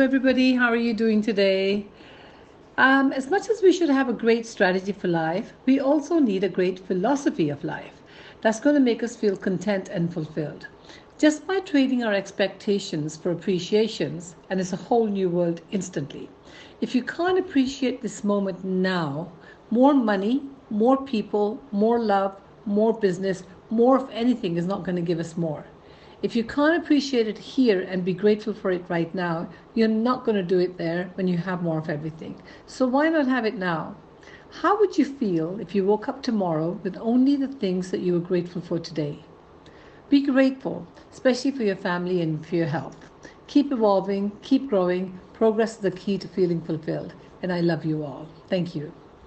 everybody. How are you doing today? Um, as much as we should have a great strategy for life, we also need a great philosophy of life that's going to make us feel content and fulfilled. Just by trading our expectations for appreciations, and it's a whole new world instantly. If you can't appreciate this moment now, more money, more people, more love, more business, more of anything is not going to give us more. If you can't appreciate it here and be grateful for it right now, you're not going to do it there when you have more of everything. So why not have it now? How would you feel if you woke up tomorrow with only the things that you were grateful for today? Be grateful, especially for your family and for your health. Keep evolving, keep growing. Progress is the key to feeling fulfilled. And I love you all. Thank you.